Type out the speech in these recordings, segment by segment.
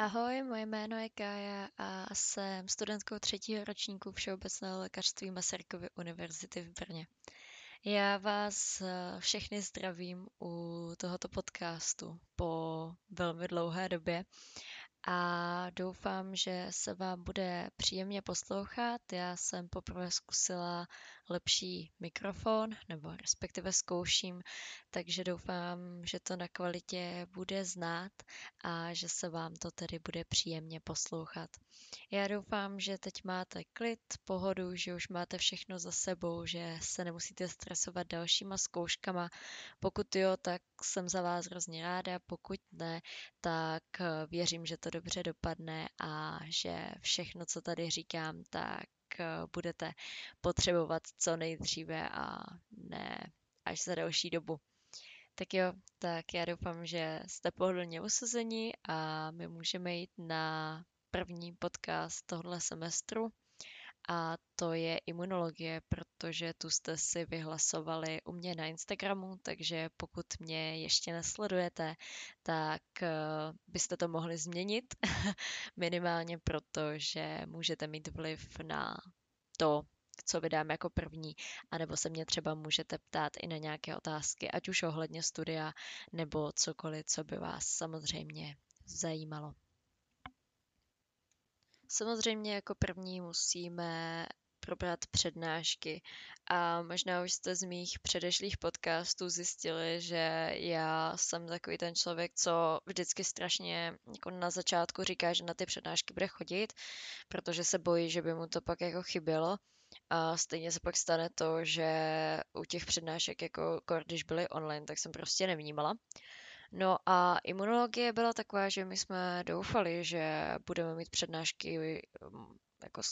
Ahoj, moje jméno je Kája a jsem studentkou třetího ročníku Všeobecného lékařství Masarykovy univerzity v Brně. Já vás eh, všechny zdravím u tohoto podcastu po velmi dlouhé době a doufám, že se vám bude příjemně poslouchat. Já jsem poprvé zkusila lepší mikrofon, nebo respektive zkouším, takže doufám, že to na kvalitě bude znát a že se vám to tedy bude příjemně poslouchat. Já doufám, že teď máte klid, pohodu, že už máte všechno za sebou, že se nemusíte stresovat dalšíma zkouškama. Pokud jo, tak jsem za vás hrozně ráda, pokud ne, tak věřím, že to dobře dopadne a že všechno, co tady říkám, tak Eh, budete potřebovat co nejdříve a ne až za další dobu. Tak jo, tak já doufám, že jste pohodlně usazení a my můžeme jít na první podcast tohle semestru a to je imunologie, protože tu jste si vyhlasovali u mě na Instagramu, takže pokud mě ještě nesledujete, tak eh, byste to mohli změnit, minimálně proto, že můžete mít vliv na to, co vydám jako první, anebo se mě třeba můžete ptát i na nějaké otázky, ať už ohledně studia, nebo cokoliv, co by vás samozřejmě zajímalo. Samozřejmě jako první musíme probrat přednášky. A možná už jste z mých předešlých podcastů zjistili, že já jsem takový ten člověk, co vždycky strašně jako na začátku říká, že na ty přednášky bude chodit, protože se bojí, že by mu to pak jako chybělo. A stejně se pak stane to, že u těch přednášek, jako když byly online, tak jsem prostě nevnímala. No a imunologie byla taková, že my jsme doufali, že budeme mít přednášky jako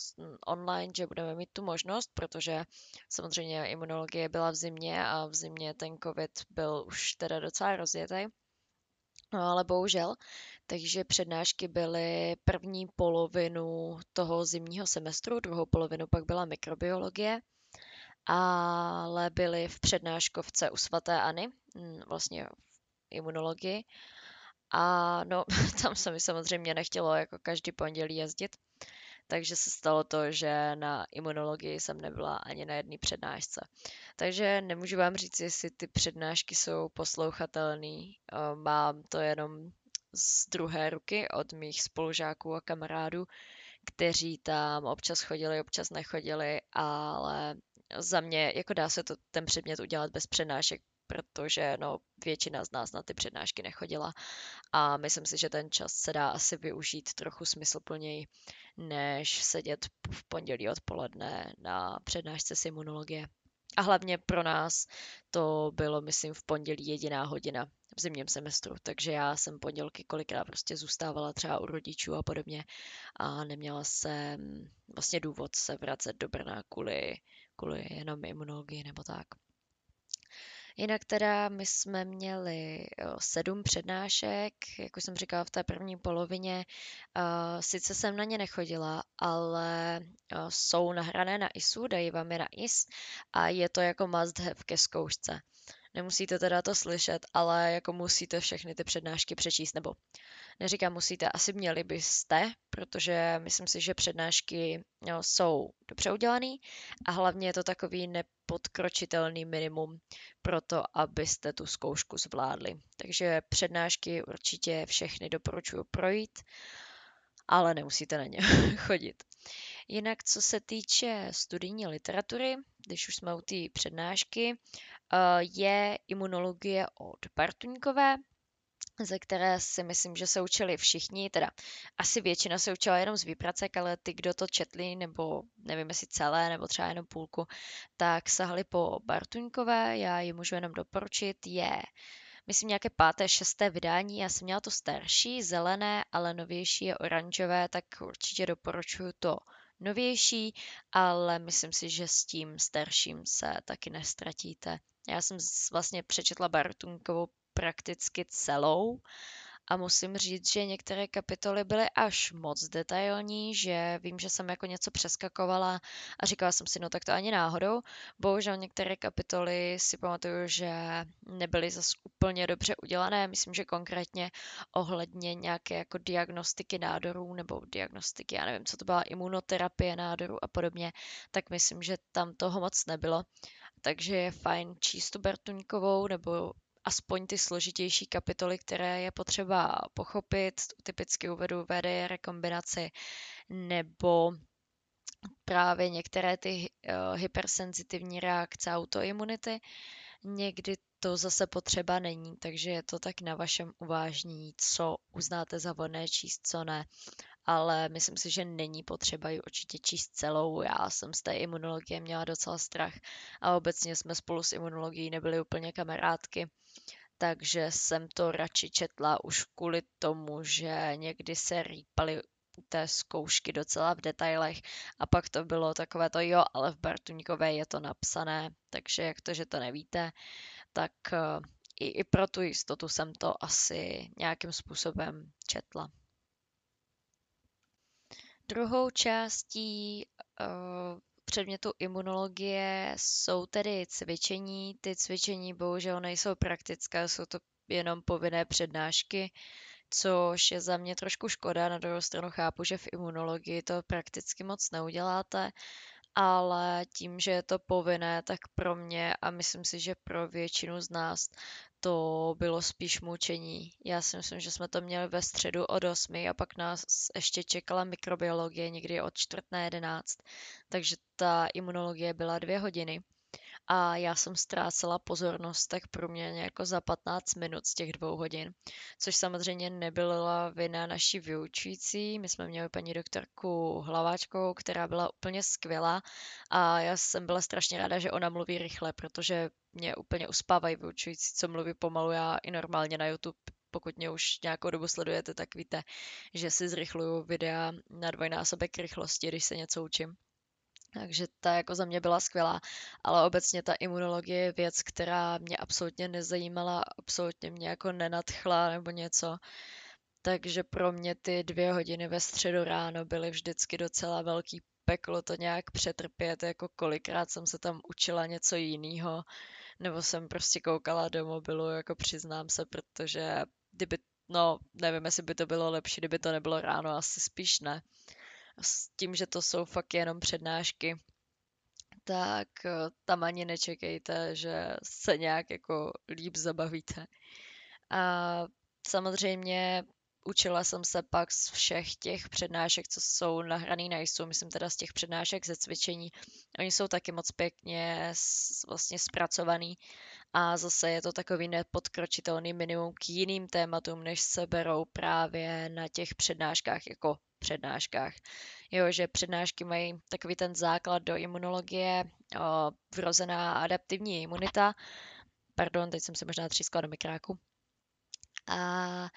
online, že budeme mít tu možnost, protože samozřejmě imunologie byla v zimě a v zimě ten covid byl už teda docela rozjetý. No ale bohužel, takže přednášky byly první polovinu toho zimního semestru, druhou polovinu pak byla mikrobiologie, ale byly v přednáškovce u svaté Ani, vlastně v imunologii. A no, tam se mi samozřejmě nechtělo jako každý pondělí jezdit, takže se stalo to, že na imunologii jsem nebyla ani na jedné přednášce. Takže nemůžu vám říct, jestli ty přednášky jsou poslouchatelné. Mám to jenom z druhé ruky od mých spolužáků a kamarádů, kteří tam občas chodili, občas nechodili, ale za mě jako dá se to ten předmět udělat bez přednášek, protože no, většina z nás na ty přednášky nechodila a myslím si, že ten čas se dá asi využít trochu smysluplněji, než sedět v pondělí odpoledne na přednášce z imunologie. A hlavně pro nás to bylo, myslím, v pondělí jediná hodina v zimním semestru, takže já jsem pondělky kolikrát prostě zůstávala třeba u rodičů a podobně a neměla jsem vlastně důvod se vracet do Brna kvůli, kvůli jenom imunologii nebo tak. Jinak teda my jsme měli sedm přednášek, jak už jsem říkala v té první polovině. Sice jsem na ně nechodila, ale jsou nahrané na ISu, dají vám je na IS a je to jako must have ke zkoušce. Nemusíte teda to slyšet, ale jako musíte všechny ty přednášky přečíst, nebo neříkám musíte, asi měli byste, protože myslím si, že přednášky jo, jsou dobře udělané a hlavně je to takový nepodkročitelný minimum pro to, abyste tu zkoušku zvládli. Takže přednášky určitě všechny doporučuji projít, ale nemusíte na ně chodit. Jinak, co se týče studijní literatury, když už jsme u té přednášky, eh, je imunologie od Bartuňkové, ze které si myslím, že se učili všichni, teda asi většina se učila jenom z výpracek, ale ty, kdo to četli, nebo nevím jestli celé, nebo třeba jenom půlku, tak sahali po Bartuňkové, já ji můžu jenom doporučit, je myslím nějaké páté, šesté vydání, já jsem měla to starší, zelené, ale novější je oranžové, tak určitě doporučuju to novější, ale myslím si, že s tím starším se taky nestratíte. Já jsem vlastně přečetla Bartunkovou prakticky celou a musím říct, že některé kapitoly byly až moc detailní, že vím, že jsem jako něco přeskakovala a říkala jsem si, no tak to ani náhodou. Bohužel některé kapitoly si pamatuju, že nebyly zas úplně dobře udělané. Myslím, že konkrétně ohledně nějaké jako diagnostiky nádorů nebo diagnostiky, já nevím, co to byla, imunoterapie nádorů a podobně, tak myslím, že tam toho moc nebylo. Takže je fajn číst tu Bartuňkovou nebo aspoň ty složitější kapitoly, které je potřeba pochopit. Typicky uvedu VDR rekombinaci nebo právě některé ty uh, hypersenzitivní reakce autoimunity. Někdy to zase potřeba není, takže je to tak na vašem uvážnění, co uznáte za vhodné číst, co ne. Ale myslím si, že není potřeba ji určitě číst celou. Já jsem z té imunologie měla docela strach a obecně jsme spolu s imunologií nebyli úplně kamarádky takže jsem to radši četla už kvůli tomu, že někdy se rýpaly té zkoušky docela v detailech a pak to bylo takové to jo, ale v Bartuňkové je to napsané, takže jak to, že to nevíte, tak eh, i, i pro tu jistotu jsem to asi nějakým způsobem četla. Druhou částí uh, předmětu imunologie jsou tedy cvičení. Ty cvičení bohužel nejsou praktické, jsou to jenom povinné přednášky, což je za mě trošku škoda. Na druhou stranu chápu, že v imunologii to prakticky moc neuděláte, ale tím, že je to povinné, tak pro mě a myslím si, že pro většinu z nás to bylo spíš mučení. Já si myslím, že jsme to měli ve středu od 8 a pak nás ještě čekala mikrobiologie někdy od čtvrt na 11, takže ta imunologie byla dvě hodiny a já jsem ztrácela pozornost tak průměrně jako za 15 minut z těch dvou hodin, což samozřejmě nebyla vina naší vyučující. My jsme měli paní doktorku Hlaváčkovou, která byla úplně skvělá a já jsem byla strašně ráda, že ona mluví rychle, protože mě úplně uspávají vyučující, co mluví pomalu. Já i normálně na YouTube pokud mě už nějakou dobu sledujete, tak víte, že si zrychluju videa na dvojnásobek rychlosti, když se něco učím. Takže ta jako za mě byla skvělá, ale obecně ta imunologie je věc, která mě absolutně nezajímala, absolutně mě jako nenadchla nebo něco. Takže pro mě ty dvě hodiny ve středu ráno byly vždycky docela velký peklo to nějak přetrpět, jako kolikrát jsem se tam učila něco jiného, nebo jsem prostě koukala do mobilu, jako přiznám se, protože kdyby, no nevím, jestli by to bylo lepší, kdyby to nebylo ráno, asi spíš ne s tím, že to jsou fakt jenom přednášky, tak eh, tam ani nečekejte, že se nějak jako líp zabavíte. A samozřejmě učila jsem se pak z všech těch přednášek, co jsou nahraný na ISU, myslím teda z těch přednášek ze cvičení. Oni jsou taky moc pěkně vlastně zpracovaný a zase je to takový nepodkročitelný minimum k jiným tématům, než se berou právě na těch přednáškách jako přednáškách. Jo, že přednášky mají takový ten základ do imunologie, o, vrozená adaptivní imunita. Pardon, teď jsem se možná třískla do mikráku. A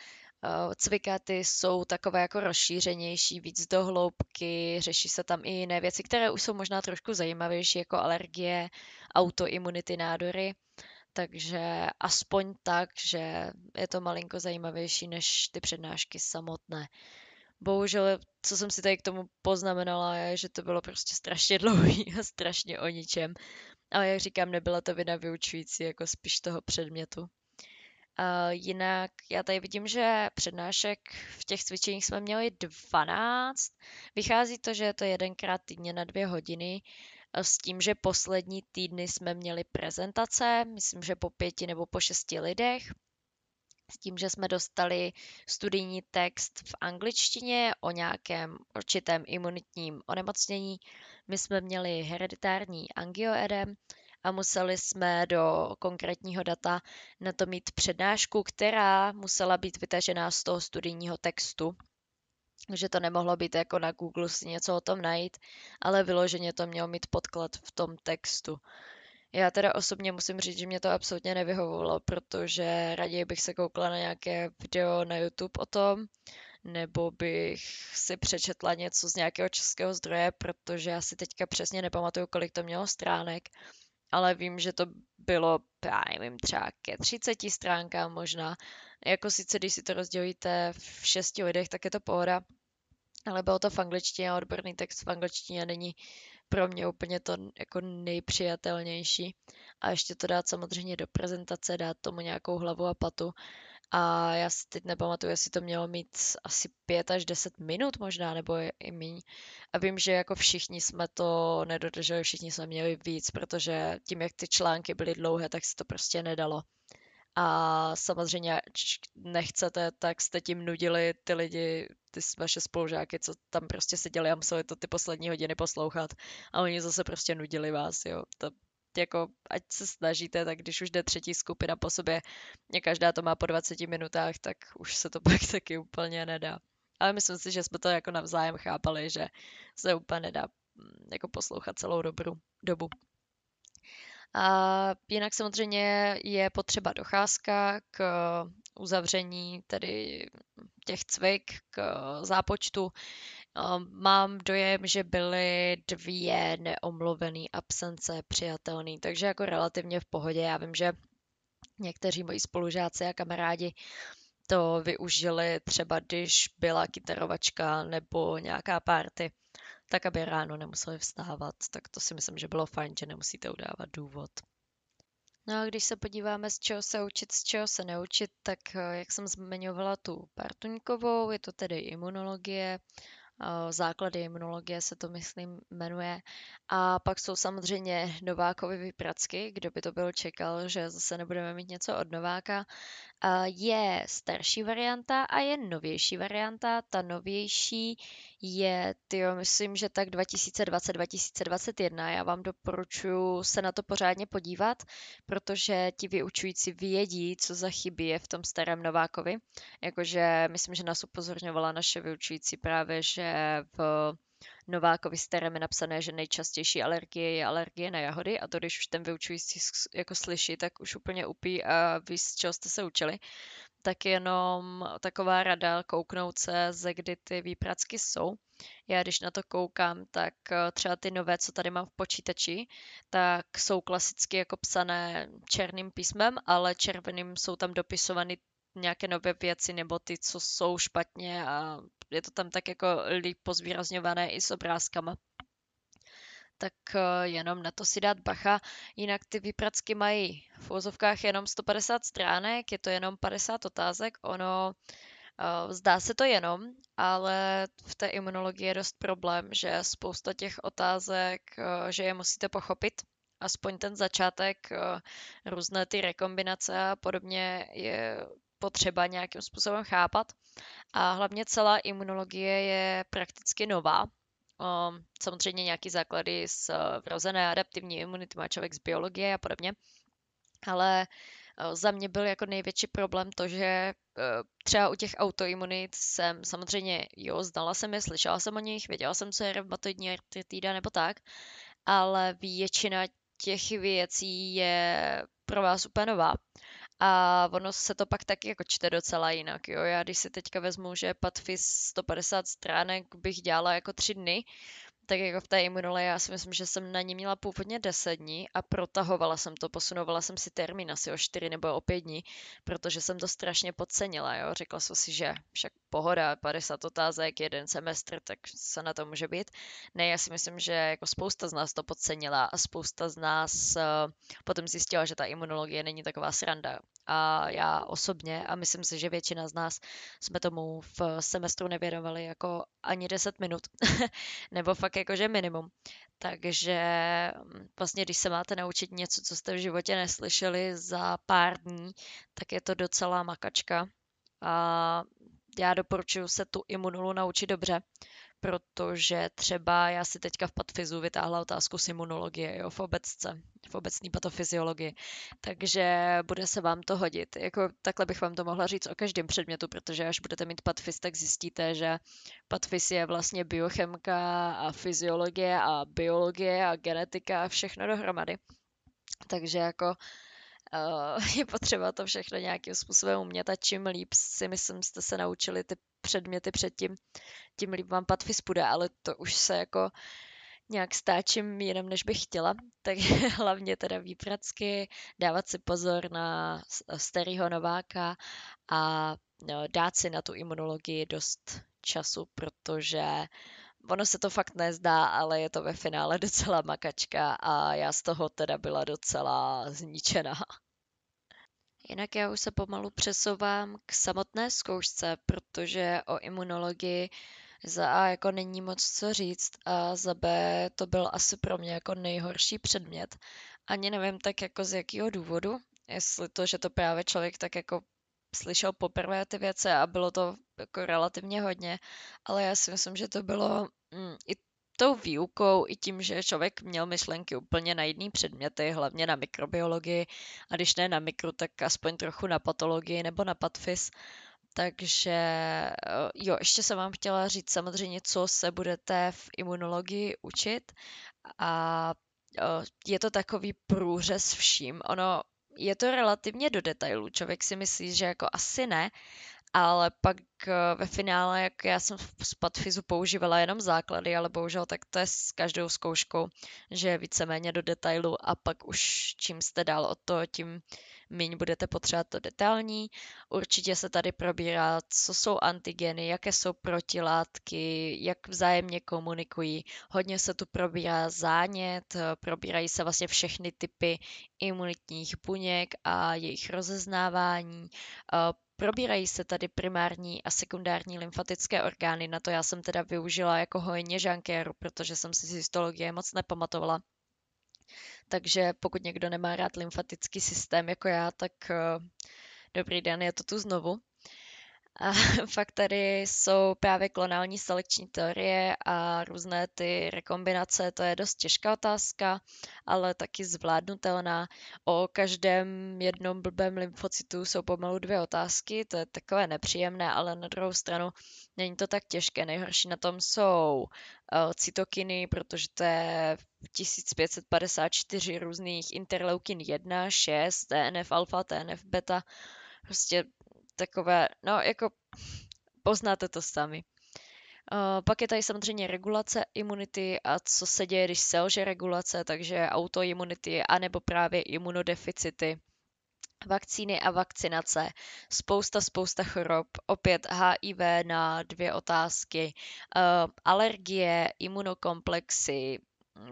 cvikaty jsou takové jako rozšířenější, víc do hloubky, řeší se tam i jiné věci, které už jsou možná trošku zajímavější, jako alergie, autoimunity, nádory. Takže aspoň tak, že je to malinko zajímavější než ty přednášky samotné. Bohužel, co jsem si tady k tomu poznamenala, je, že to bylo prostě strašně dlouhý a strašně o ničem. Ale jak říkám, nebyla to vina vyučující, jako spíš toho předmětu. Uh, jinak já tady vidím, že přednášek v těch cvičeních jsme měli 12. Vychází to, že je to jedenkrát týdně na dvě hodiny s tím, že poslední týdny jsme měli prezentace, myslím, že po pěti nebo po šesti lidech s tím, že jsme dostali studijní text v angličtině o nějakém určitém imunitním onemocnění. My jsme měli hereditární angioedem a museli jsme do konkrétního data na to mít přednášku, která musela být vytažená z toho studijního textu. Že to nemohlo být jako na Google si něco o tom najít, ale vyloženě to mělo mít podklad v tom textu. Já teda osobně musím říct, že mě to absolutně nevyhovovalo, protože raději bych se koukla na nějaké video na YouTube o tom, nebo bych si přečetla něco z nějakého českého zdroje, protože já si teďka přesně nepamatuju, kolik to mělo stránek, ale vím, že to bylo, já nevím, třeba ke 30 stránkám možná. Jako sice, když si to rozdělíte v šesti lidech, tak je to pohoda, ale bylo to v angličtině a odborný text v angličtině není pro mě úplně to jako nejpřijatelnější. A ještě to dát samozřejmě do prezentace, dát tomu nějakou hlavu a patu. A já si teď nepamatuju, jestli to mělo mít asi pět až deset minut možná, nebo i míň. A vím, že jako všichni jsme to nedodrželi, všichni jsme měli víc, protože tím, jak ty články byly dlouhé, tak se to prostě nedalo. A samozřejmě, nechcete, tak jste tím nudili ty lidi, ty vaše spolužáky, co tam prostě seděli a museli to ty poslední hodiny poslouchat. A oni zase prostě nudili vás, jo. To jako, ať se snažíte, tak když už jde třetí skupina po sobě, každá to má po 20 minutách, tak už se to pak taky úplně nedá. Ale myslím si, že jsme to jako navzájem chápali, že se úplně nedá mm, jako poslouchat celou dobru, dobu. A jinak samozřejmě je potřeba docházka k uzavření tedy těch cvik, k zápočtu. Mám dojem, že byly dvě neomluvené absence přijatelné, takže jako relativně v pohodě. Já vím, že někteří moji spolužáci a kamarádi to využili třeba, když byla kytarovačka nebo nějaká party tak aby ráno nemuseli vstávat, tak to si myslím, že bylo fajn, že nemusíte udávat důvod. No a když se podíváme, z čeho se učit, z čeho se neučit, tak eh, jak jsem zmiňovala tu partuňkovou, je to tedy imunologie, základy imunologie se to, myslím, jmenuje. A pak jsou samozřejmě Novákovy vypracky, kdo by to byl čekal, že zase nebudeme mít něco od Nováka. Je starší varianta a je novější varianta. Ta novější je, tyjo, myslím, že tak 2020-2021. Já vám doporučuji se na to pořádně podívat, protože ti vyučující vědí, co za chyby je v tom starém Novákovi. Jakože myslím, že nás upozorňovala naše vyučující právě, že v Novákovi je napsané, že nejčastější alergie je alergie na jahody a to, když už ten vyučující jako slyší, tak už úplně upí a ví, z čeho jste se učili tak jenom taková rada kouknout se, ze kdy ty výpracky jsou. Já když na to koukám, tak eh, třeba ty nové, co tady mám v počítači, tak jsou klasicky jako psané černým písmem, ale červeným jsou tam dopisovány nějaké nové věci nebo ty, co jsou špatně a je to tam tak jako líp pozvýrazňované i s obrázkama tak eh, jenom na to si dát bacha. Jinak ty výpracky mají v úzovkách jenom 150 stránek, je to jenom 50 otázek. Ono eh, Zdá se to jenom, ale v té imunologii je dost problém, že spousta těch otázek, eh, že je musíte pochopit, aspoň ten začátek, různé ty rekombinace a podobně je potřeba nějakým způsobem chápat. A hlavně celá imunologie je prakticky nová, Um, samozřejmě nějaký základy z uh, vrozené adaptivní imunity má člověk z biologie a podobně, ale uh, za mě byl jako největší problém to, že uh, třeba u těch autoimunit jsem samozřejmě, jo, znala jsem je, slyšela jsem o nich, věděla jsem, co je reumatoidní artritída nebo tak, ale většina těch věcí je pro vás úplně nová. A ono se to pak taky jako čte docela jinak, jo. Já když si teďka vezmu, že Patfis 150 stránek bych dělala jako tři dny, tak jako v té imunole, já si myslím, že jsem na ní měla původně 10 dní a protahovala jsem to, posunovala jsem si termín asi o 4 nebo o 5 dní, protože jsem to strašně podcenila, jo. Řekla jsem si, že však pohoda, 50 otázek, jeden semestr, tak se na to může být. Ne, já si myslím, že jako spousta z nás to podcenila a spousta z nás uh, potom zjistila, že ta imunologie není taková sranda. A já osobně, a myslím si, že většina z nás jsme tomu v semestru nevěnovali jako ani 10 minut, nebo fakt jakože minimum. Takže mm, vlastně, když se máte naučit něco, co jste v životě neslyšeli za pár dní, tak je to docela makačka. A já doporučuji se tu imunulu naučit dobře, protože třeba já si teďka v patfizu vytáhla otázku z imunologie, jo, v obecce, v obecní patofyziologii, takže bude se vám to hodit. Jako takhle bych vám to mohla říct o každém předmětu, protože až budete mít patfis, tak zjistíte, že patfis je vlastně biochemka a fyziologie a biologie a genetika a všechno dohromady. Takže jako je potřeba to všechno nějakým způsobem umět a čím líp si myslím jste se naučili ty předměty předtím, tím líp vám patfis půjde, ale to už se jako nějak stáčím jenom než bych chtěla, takže hlavně teda výpracky, dávat si pozor na starého nováka a no, dát si na tu imunologii dost času, protože ono se to fakt nezdá, ale je to ve finále docela makačka a já z toho teda byla docela zničená. Jinak já už se pomalu přesouvám k samotné zkoušce, protože o imunologii za A jako není moc co říct a za B to byl asi pro mě jako nejhorší předmět. Ani nevím tak jako z jakého důvodu, jestli to, že to právě člověk tak jako slyšel poprvé ty věci a bylo to jako relativně hodně, ale já si myslím, že to bylo mm, i tou výukou, i tím, že člověk měl myšlenky úplně na jiný předměty, hlavně na mikrobiologii, a když ne na mikro, tak aspoň trochu na patologii nebo na patfis. Takže eh, jo, ještě jsem vám chtěla říct samozřejmě, co se budete v imunologii učit a eh, je to takový průřez vším. Ono je to relativně do detailu. Člověk si myslí, že jako asi ne, ale pak eh, ve finále, jak já jsem z Patfizu používala jenom základy, ale bohužel tak to je s každou zkouškou, že víceméně do detailu a pak už čím jste dál od toho, tím méně budete potřebovat to detailní. Určitě se tady probírá, co jsou antigeny, jaké jsou protilátky, jak vzájemně komunikují. Hodně se tu probírá zánět, probírají se vlastně všechny typy imunitních buněk a jejich rozeznávání. Probírají se tady primární a sekundární lymfatické orgány, na to já jsem teda využila jako hojně žankéru, protože jsem si z histologie moc nepamatovala. Takže pokud někdo nemá rád lymfatický systém jako já, tak uh, dobrý den, je to tu znovu. A fakt tady jsou právě klonální selekční teorie a různé ty rekombinace, to je dost těžká otázka, ale taky zvládnutelná. O každém jednom blbém lymfocytu jsou pomalu dvě otázky, to je takové nepříjemné, ale na druhou stranu není to tak těžké. Nejhorší na tom jsou uh, cytokiny, protože to je 1554 různých interleukin 1, 6, TNF alfa, TNF beta, prostě takové, no jako poznáte to sami. Uh, pak je tady samozřejmě regulace imunity a co se děje, když selže regulace, takže autoimunity anebo právě imunodeficity. Vakcíny a vakcinace, spousta, spousta chorob, opět HIV na dvě otázky, uh, alergie, imunokomplexy,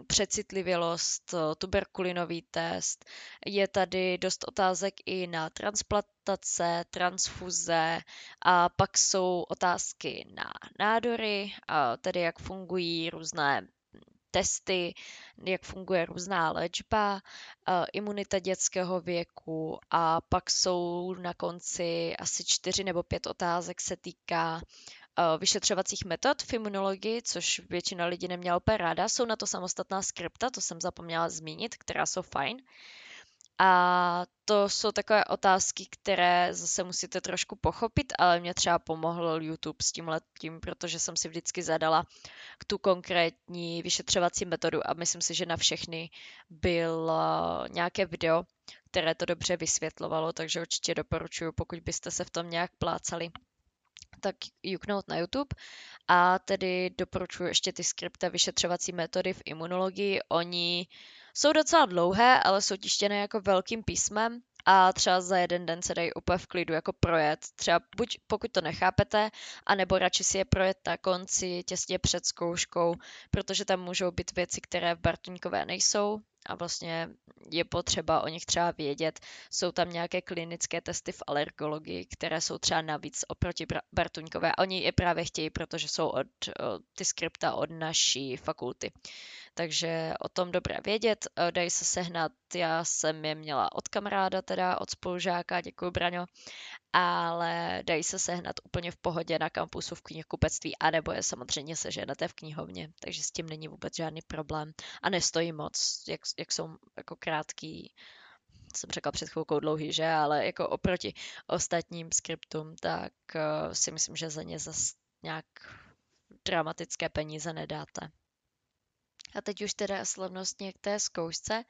přecitlivělost, tuberkulinový test. Je tady dost otázek i na transplantace, transfuze a pak jsou otázky na nádory, tedy jak fungují různé testy, jak funguje různá léčba, imunita dětského věku a pak jsou na konci asi čtyři nebo pět otázek se týká vyšetřovacích metod v imunologii, což většina lidí neměla úplně ráda. Jsou na to samostatná skripta, to jsem zapomněla zmínit, která jsou fajn. A to jsou takové otázky, které zase musíte trošku pochopit, ale mě třeba pomohl YouTube s tím letím, protože jsem si vždycky zadala tu konkrétní vyšetřovací metodu a myslím si, že na všechny byl nějaké video, které to dobře vysvětlovalo, takže určitě doporučuji, pokud byste se v tom nějak plácali tak juknout na YouTube. A tedy doporučuji ještě ty skripta vyšetřovací metody v imunologii. Oni jsou docela dlouhé, ale jsou tištěné jako velkým písmem a třeba za jeden den se dají úplně v klidu jako projet. Třeba buď pokud to nechápete, anebo radši si je projet na konci, těsně před zkouškou, protože tam můžou být věci, které v Bartuňkové nejsou a vlastně je potřeba o nich třeba vědět. Jsou tam nějaké klinické testy v alergologii, které jsou třeba navíc oproti Bartuňkové. Oni je právě chtějí, protože jsou od, ty skripta od naší fakulty takže o tom dobré vědět. Dají se sehnat, já jsem je měla od kamaráda, teda od spolužáka, děkuji Braňo, ale dají se sehnat úplně v pohodě na kampusu v knihkupectví, anebo je samozřejmě seženete v knihovně, takže s tím není vůbec žádný problém a nestojí moc, jak, jak jsou jako krátký, jsem řekla před chvilkou dlouhý, že, ale jako oproti ostatním skriptům, tak uh, si myslím, že za ně zase nějak dramatické peníze nedáte. A teď už teda slavnostně k té zkoušce.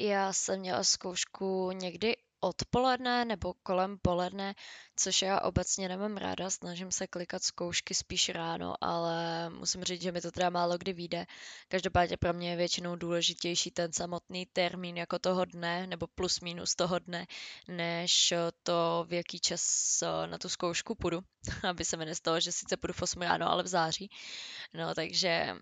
Já jsem měla zkoušku někdy odpoledne nebo kolem poledne, což já obecně nemám ráda, snažím se klikat zkoušky spíš ráno, ale musím říct, že mi to teda málo kdy vyjde. Každopádně pro mě je většinou důležitější ten samotný termín jako toho dne, nebo plus minus toho dne, než to, v jaký čas na tu zkoušku půjdu, aby se mi nestalo, že sice půjdu v 8 ráno, ale v září. No, takže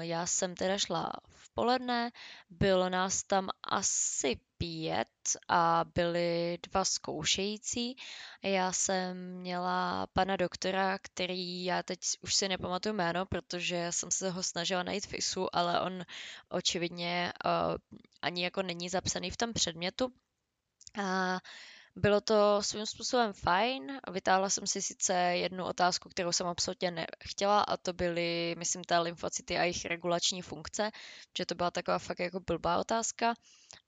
já jsem teda šla v poledne, bylo nás tam asi pět a byli dva zkoušející. Já jsem měla pana doktora, který já teď už si nepamatuju jméno, protože jsem se ho snažila najít v ISU, ale on očividně uh, ani jako není zapsaný v tom předmětu. A bylo to svým způsobem fajn. Vytáhla jsem si sice jednu otázku, kterou jsem absolutně nechtěla, a to byly, myslím, té lymfocyty a jejich regulační funkce, že to byla taková fakt jako blbá otázka.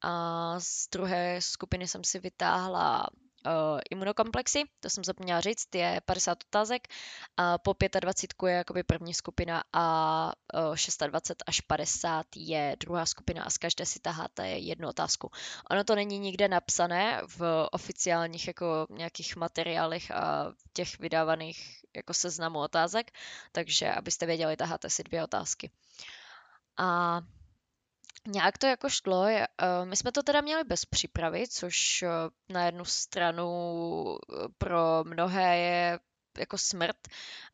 A z druhé skupiny jsem si vytáhla uh, imunokomplexy, to jsem zapomněla říct, je 50 otázek a po 25 je jakoby první skupina a uh, 26 až 50 je druhá skupina a z každé si taháte jednu otázku. Ono to není nikde napsané v oficiálních jako nějakých materiálech a těch vydávaných jako seznamu otázek, takže abyste věděli, taháte si dvě otázky. A Nějak to jako šlo. Uh, my jsme to teda měli bez přípravy, což uh, na jednu stranu uh, pro mnohé je jako smrt.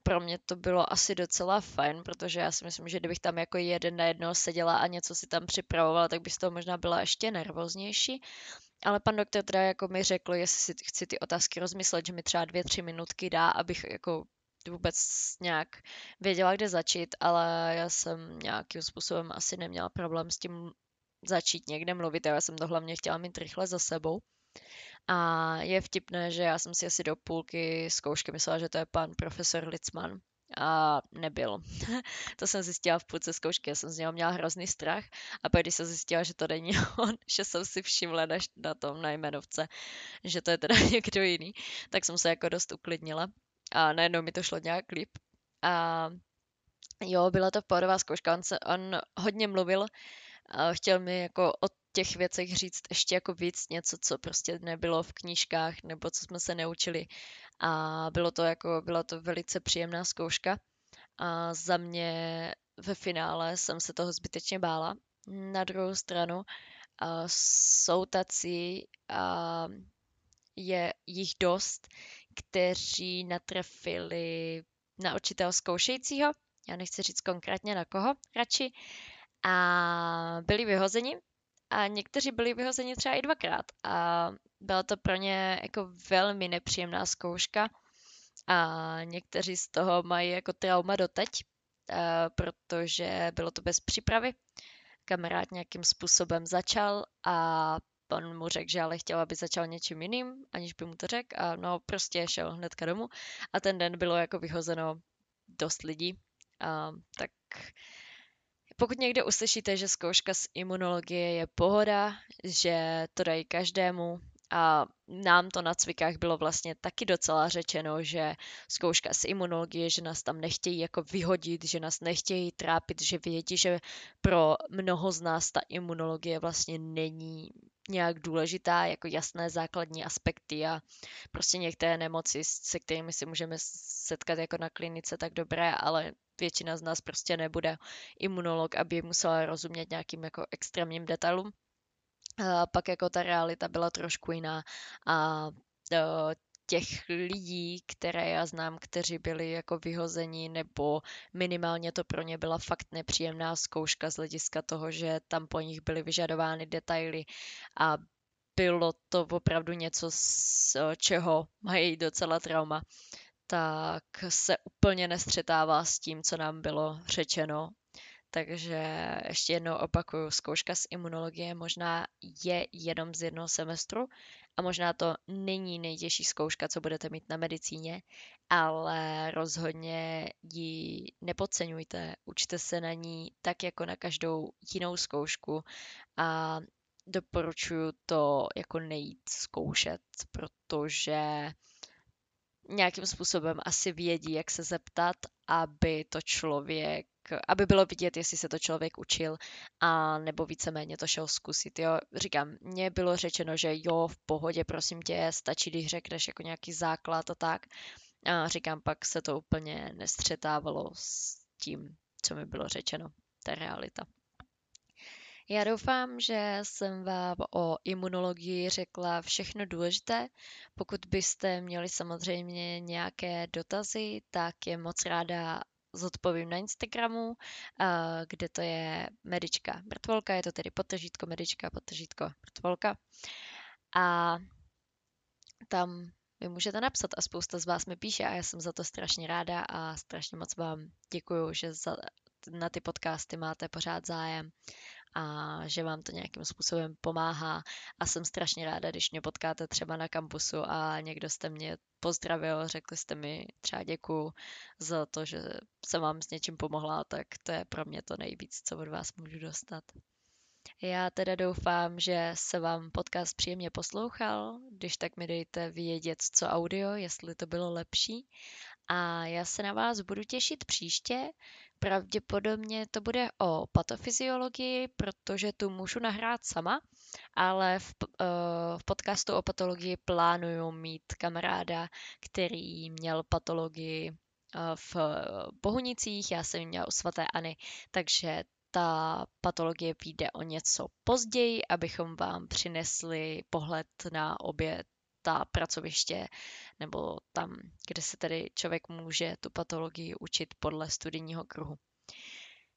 Pro mě to bylo asi docela fajn, protože já si myslím, že kdybych tam jako jeden na jednoho seděla a něco si tam připravovala, tak by z toho možná byla ještě nervóznější. Ale pan doktor teda jako mi řekl, jestli si chci ty otázky rozmyslet, že mi třeba dvě, tři minutky dá, abych jako vůbec nějak věděla, kde začít, ale já jsem nějakým způsobem asi neměla problém s tím začít někde mluvit. Já jsem to hlavně chtěla mít rychle za sebou. A je vtipné, že já jsem si asi do půlky zkoušky myslela, že to je pan profesor Litzman. A nebyl. to jsem zjistila v půlce zkoušky, já jsem z něho měla hrozný strach a pak když jsem zjistila, že to není on, že jsem si všimla na, na tom na jmenovce, že to je teda někdo jiný, tak jsem se jako dost uklidnila a najednou mi to šlo nějak líp. A jo, byla to pohodová zkouška, on, se, on hodně mluvil, a chtěl mi jako o těch věcech říct ještě jako víc něco, co prostě nebylo v knížkách nebo co jsme se neučili. A bylo to jako, byla to velice příjemná zkouška. A za mě ve finále jsem se toho zbytečně bála. Na druhou stranu a jsou tací, a je jich dost, kteří natrefili na určitého zkoušejícího, já nechci říct konkrétně na koho radši, a byli vyhozeni. A někteří byli vyhozeni třeba i dvakrát. A byla to pro ně jako velmi nepříjemná zkouška. A někteří z toho mají jako trauma doteď, protože bylo to bez přípravy. Kamarád nějakým způsobem začal a on mu řekl, že ale chtěl, aby začal něčím jiným, aniž by mu to řekl a no prostě šel hnedka domů. A ten den bylo jako vyhozeno dost lidí, a, tak pokud někde uslyšíte, že zkouška z imunologie je pohoda, že to dají každému, a nám to na cvikách bylo vlastně taky docela řečeno, že zkouška z imunologie, že nás tam nechtějí jako vyhodit, že nás nechtějí trápit, že vědí, že pro mnoho z nás ta imunologie vlastně není nějak důležitá, jako jasné základní aspekty a prostě některé nemoci, se kterými si můžeme setkat jako na klinice, tak dobré, ale většina z nás prostě nebude imunolog, aby musela rozumět nějakým jako extrémním detailům. A pak jako ta realita byla trošku jiná a těch lidí, které já znám, kteří byli jako vyhozeni, nebo minimálně to pro ně byla fakt nepříjemná zkouška z hlediska toho, že tam po nich byly vyžadovány detaily. A bylo to opravdu něco, z čeho mají docela trauma, tak se úplně nestřetává s tím, co nám bylo řečeno takže ještě jednou opakuju, zkouška z imunologie možná je jenom z jednoho semestru a možná to není nejtěžší zkouška, co budete mít na medicíně, ale rozhodně ji nepodceňujte. Učte se na ní tak jako na každou jinou zkoušku a doporučuju to jako nejít zkoušet, protože nějakým způsobem asi vědí, jak se zeptat, aby to člověk aby bylo vidět, jestli se to člověk učil a nebo víceméně to šel zkusit, jo. Říkám, mně bylo řečeno, že jo, v pohodě, prosím tě, stačí, když řekneš jako nějaký základ a tak. A říkám, pak se to úplně nestřetávalo s tím, co mi bylo řečeno, ta realita. Já doufám, že jsem vám o imunologii řekla všechno důležité. Pokud byste měli samozřejmě nějaké dotazy, tak je moc ráda zodpovím na Instagramu, kde to je medička mrtvolka, je to tedy potržítko medička, potržítko mrtvolka. A tam mi můžete napsat a spousta z vás mi píše a já jsem za to strašně ráda a strašně moc vám děkuju, že za, na ty podcasty máte pořád zájem a že vám to nějakým způsobem pomáhá a jsem strašně ráda, když mě potkáte třeba na kampusu a někdo jste mě pozdravil, řekli jste mi třeba děkuju za to, že jsem vám s něčím pomohla, tak to je pro mě to nejvíc, co od vás můžu dostat. Já teda doufám, že se vám podcast příjemně poslouchal, když tak mi dejte vědět, co audio, jestli to bylo lepší. A já se na vás budu těšit příště. Pravděpodobně to bude o patofyziologii, protože tu můžu nahrát sama, ale v, uh, v podcastu o patologii plánuju mít kamaráda, který měl patologii uh, v Bohunicích, já jsem měla u svaté Ani, takže ta patologie vyjde o něco později, abychom vám přinesli pohled na obě ta pracoviště nebo tam, kde se tedy člověk může tu patologii učit podle studijního kruhu.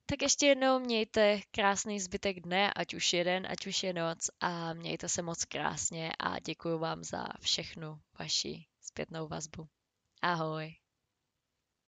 Tak ještě jednou mějte krásný zbytek dne, ať už jeden, ať už je noc a mějte se moc krásně a děkuji vám za všechnu vaši zpětnou vazbu. Ahoj.